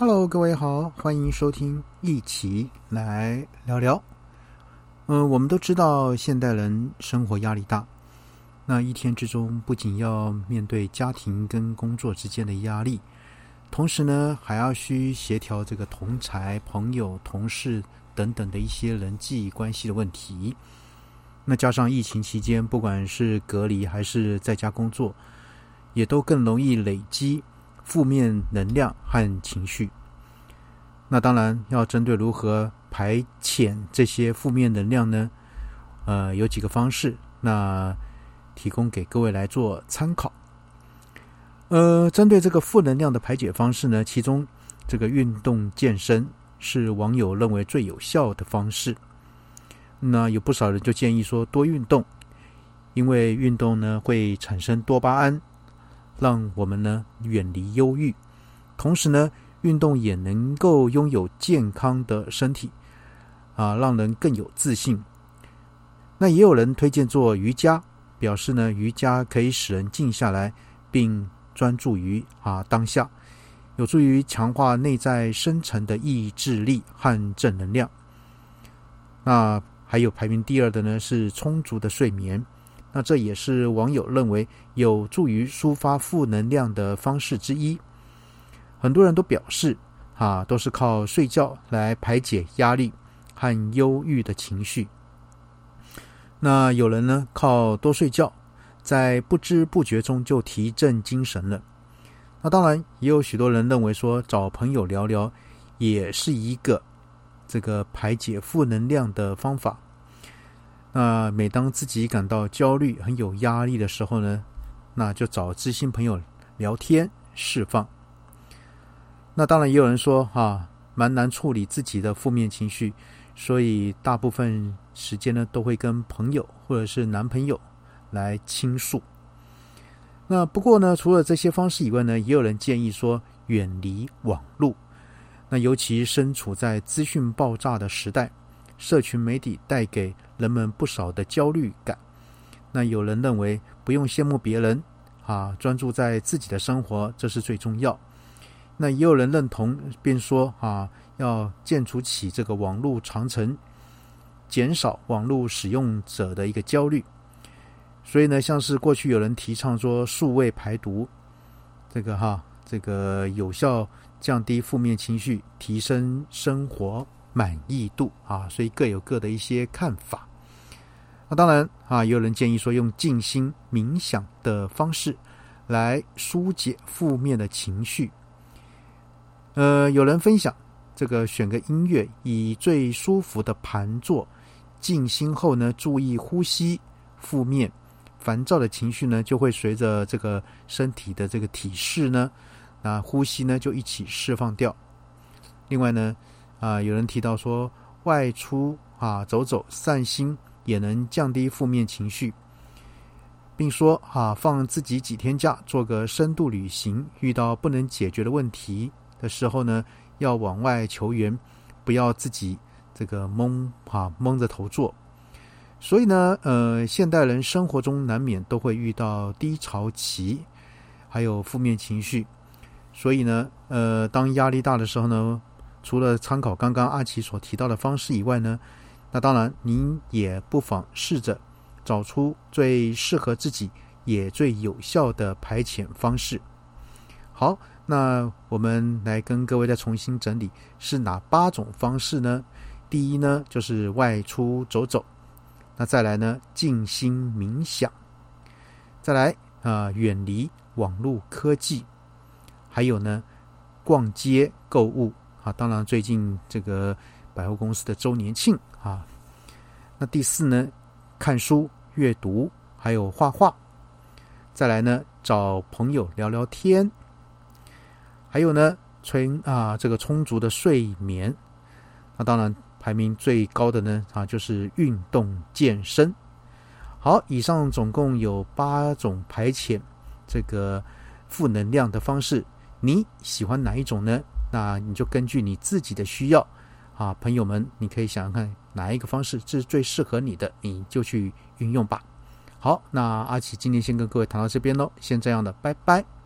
Hello，各位好，欢迎收听，一起来聊聊。嗯，我们都知道现代人生活压力大，那一天之中不仅要面对家庭跟工作之间的压力，同时呢还要需协调这个同才、朋友、同事等等的一些人际关系的问题。那加上疫情期间，不管是隔离还是在家工作，也都更容易累积。负面能量和情绪，那当然要针对如何排遣这些负面能量呢？呃，有几个方式，那提供给各位来做参考。呃，针对这个负能量的排解方式呢，其中这个运动健身是网友认为最有效的方式。那有不少人就建议说多运动，因为运动呢会产生多巴胺。让我们呢远离忧郁，同时呢运动也能够拥有健康的身体，啊，让人更有自信。那也有人推荐做瑜伽，表示呢瑜伽可以使人静下来，并专注于啊当下，有助于强化内在深层的意志力和正能量。那还有排名第二的呢是充足的睡眠。那这也是网友认为有助于抒发负能量的方式之一。很多人都表示，啊，都是靠睡觉来排解压力和忧郁的情绪。那有人呢，靠多睡觉，在不知不觉中就提振精神了。那当然，也有许多人认为说，找朋友聊聊也是一个这个排解负能量的方法。那每当自己感到焦虑、很有压力的时候呢，那就找知心朋友聊天释放。那当然也有人说哈，蛮难处理自己的负面情绪，所以大部分时间呢都会跟朋友或者是男朋友来倾诉。那不过呢，除了这些方式以外呢，也有人建议说远离网络。那尤其身处在资讯爆炸的时代。社群媒体带给人们不少的焦虑感。那有人认为不用羡慕别人，啊，专注在自己的生活，这是最重要。那也有人认同，便说啊，要建筑起这个网络长城，减少网络使用者的一个焦虑。所以呢，像是过去有人提倡说数位排毒，这个哈，这个有效降低负面情绪，提升生活。满意度啊，所以各有各的一些看法。那当然啊，也有人建议说用静心冥想的方式来疏解负面的情绪。呃，有人分享这个选个音乐，以最舒服的盘坐静心后呢，注意呼吸，负面烦躁的情绪呢就会随着这个身体的这个体式呢，啊呼吸呢就一起释放掉。另外呢。啊，有人提到说，外出啊走走散心也能降低负面情绪，并说啊放自己几天假，做个深度旅行。遇到不能解决的问题的时候呢，要往外求援，不要自己这个蒙啊蒙着头做。所以呢，呃，现代人生活中难免都会遇到低潮期，还有负面情绪。所以呢，呃，当压力大的时候呢。除了参考刚刚阿奇所提到的方式以外呢，那当然您也不妨试着找出最适合自己也最有效的排遣方式。好，那我们来跟各位再重新整理是哪八种方式呢？第一呢就是外出走走，那再来呢静心冥想，再来啊远离网络科技，还有呢逛街购物。啊，当然，最近这个百货公司的周年庆啊，那第四呢，看书、阅读，还有画画，再来呢，找朋友聊聊天，还有呢，充啊这个充足的睡眠。那当然，排名最高的呢啊，就是运动健身。好，以上总共有八种排遣这个负能量的方式，你喜欢哪一种呢？那你就根据你自己的需要，啊，朋友们，你可以想想看哪一个方式是最适合你的，你就去运用吧。好，那阿奇今天先跟各位谈到这边喽，先这样的，拜拜。